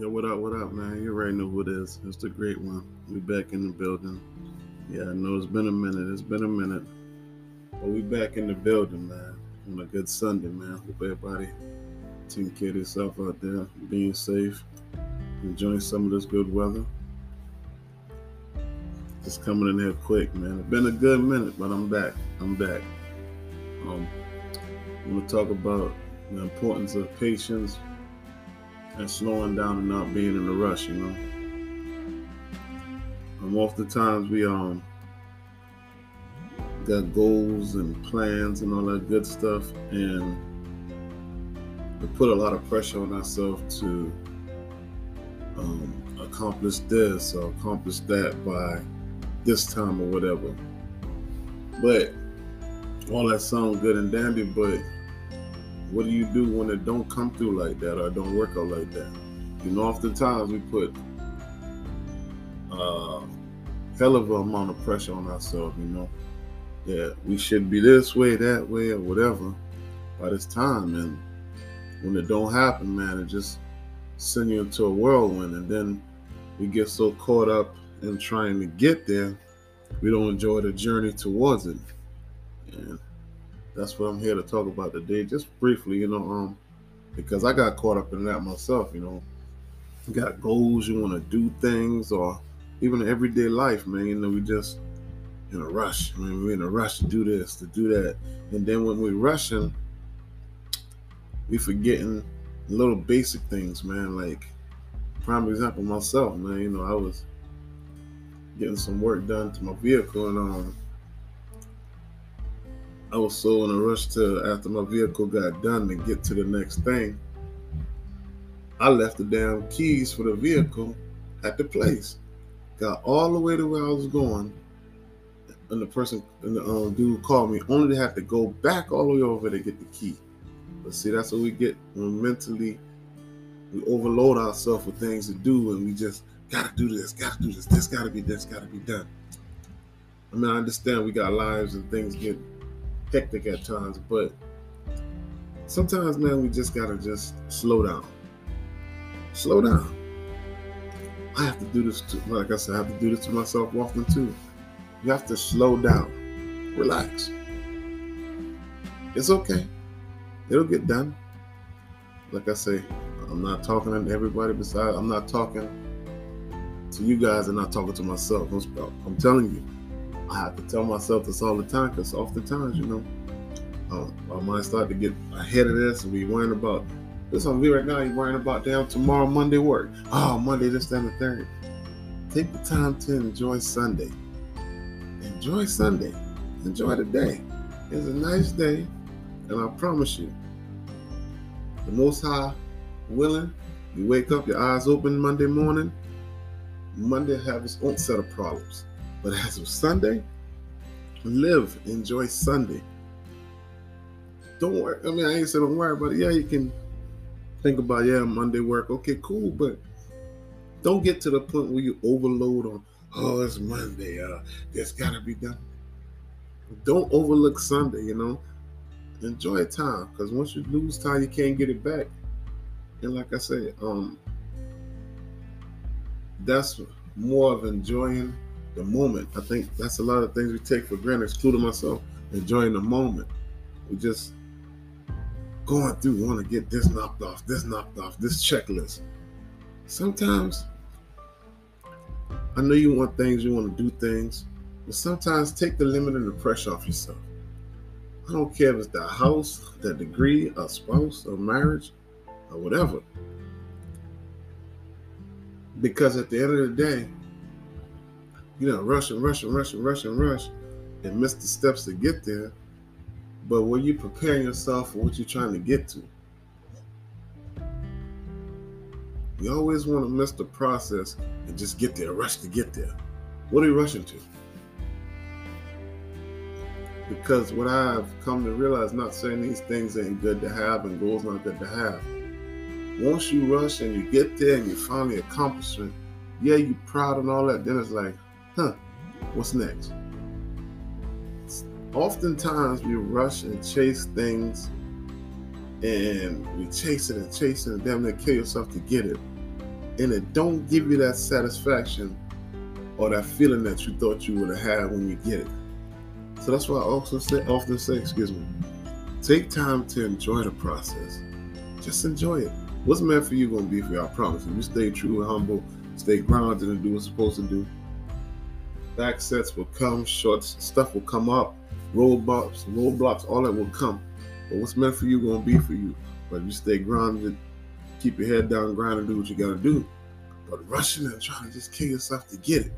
Yo, what up, what up, man? You already know who it is. It's the great one. We back in the building. Yeah, I know it's been a minute. It's been a minute. But we back in the building, man. On a good Sunday, man. Hope everybody taking care of yourself out there, being safe, enjoying some of this good weather. Just coming in here quick, man. It's been a good minute, but I'm back. I'm back. Um, I want to talk about the importance of patience and slowing down and not being in a rush, you know. And oftentimes we um got goals and plans and all that good stuff, and we put a lot of pressure on ourselves to um, accomplish this or accomplish that by this time or whatever. But all that sounds good and dandy, but what do you do when it don't come through like that or don't work out like that? You know, oftentimes we put uh hell of a amount of pressure on ourselves, you know, that we should be this way, that way, or whatever by this time. And when it don't happen, man, it just send you into a whirlwind. And then we get so caught up in trying to get there, we don't enjoy the journey towards it. And that's what I'm here to talk about today, just briefly, you know, um, because I got caught up in that myself, you know. You got goals, you want to do things, or even everyday life, man. You know, we just in a rush. I mean, we're in a rush to do this, to do that, and then when we're rushing, we forgetting little basic things, man. Like prime example, myself, man. You know, I was getting some work done to my vehicle, and um, I was so in a rush to after my vehicle got done to get to the next thing. I left the damn keys for the vehicle at the place. Got all the way to where I was going, and the person and the um, dude called me only to have to go back all the way over to get the key. But see, that's what we get when mentally we overload ourselves with things to do, and we just gotta do this, gotta do this, this gotta be this, gotta be done. I mean, I understand we got lives and things get hectic at times, but sometimes, man, we just gotta just slow down. Slow down. I have to do this, to, like I said, I have to do this to myself often too. You have to slow down, relax. It's okay. It'll get done. Like I say, I'm not talking to everybody besides, I'm not talking to you guys and not talking to myself. I'm, I'm telling you, I have to tell myself this all the time because oftentimes, you know, uh, I might start to get ahead of this and be worrying about this on me right now. You're worrying about damn tomorrow Monday work. Oh, Monday this, that, and the third. Take the time to enjoy Sunday. Enjoy Sunday. Enjoy the day. It's a nice day, and I promise you, the Most High willing, you wake up, your eyes open Monday morning. Monday have its own set of problems. But as of Sunday, live, enjoy Sunday. Don't worry. I mean, I ain't saying don't worry about it. Yeah, you can think about yeah, Monday work. Okay, cool, but don't get to the point where you overload on. Oh, it's Monday. Uh, this gotta be done. Don't overlook Sunday. You know, enjoy time because once you lose time, you can't get it back. And like I said, um, that's more of enjoying the moment. I think that's a lot of things we take for granted, including myself, enjoying the moment. We just going through, want to get this knocked off, this knocked off, this checklist. Sometimes I know you want things, you want to do things, but sometimes take the limit and the pressure off yourself. I don't care if it's the house, the degree, a spouse, a marriage, or whatever. Because at the end of the day, you know, rush and rush and rush and rush and rush and miss the steps to get there. But when you preparing yourself for what you're trying to get to, you always want to miss the process and just get there, rush to get there. What are you rushing to? Because what I've come to realize, not saying these things ain't good to have and goals not good to have. Once you rush and you get there and you finally accomplish it, yeah, you proud and all that, then it's like, huh, what's next? Oftentimes we rush and chase things and we chase it and chase it and damn near kill yourself to get it. and it don't give you that satisfaction or that feeling that you thought you would have had when you get it. So that's why I also say, often say, excuse me, take time to enjoy the process. Just enjoy it. What's meant for you gonna be for you? I promise. If you stay true and humble, stay grounded and do what's supposed to do, back sets will come, short stuff will come up, roadblocks, roadblocks, all that will come. But what's meant for you gonna be for you. But if you stay grounded, keep your head down, grind and do what you gotta do. But rushing and trying to just kill yourself to get it.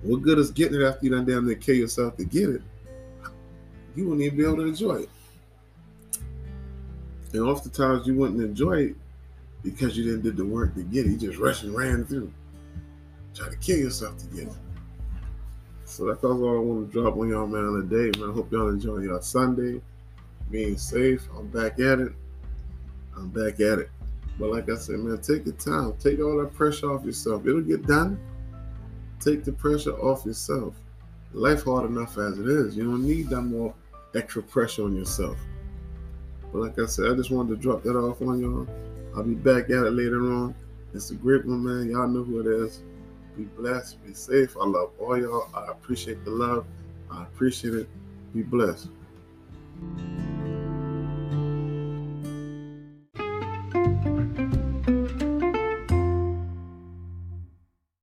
What good is getting it after you done damn near kill yourself to get it? You wouldn't even be able to enjoy it. And oftentimes you wouldn't enjoy it because you didn't do the work to get it. You just rushed and ran through. Try to kill yourself to get it. So that's all I want to drop on y'all, man, today, man. I hope y'all enjoy your Sunday. Being safe. I'm back at it. I'm back at it. But like I said, man, take your time. Take all that pressure off yourself. It'll get done. Take the pressure off yourself. Life hard enough as it is. You don't need that more extra pressure on yourself. But like I said, I just wanted to drop that off on y'all. I'll be back at it later on. It's a great one, man. Y'all know who it is. Be blessed. Be safe. I love all y'all. I appreciate the love. I appreciate it. Be blessed.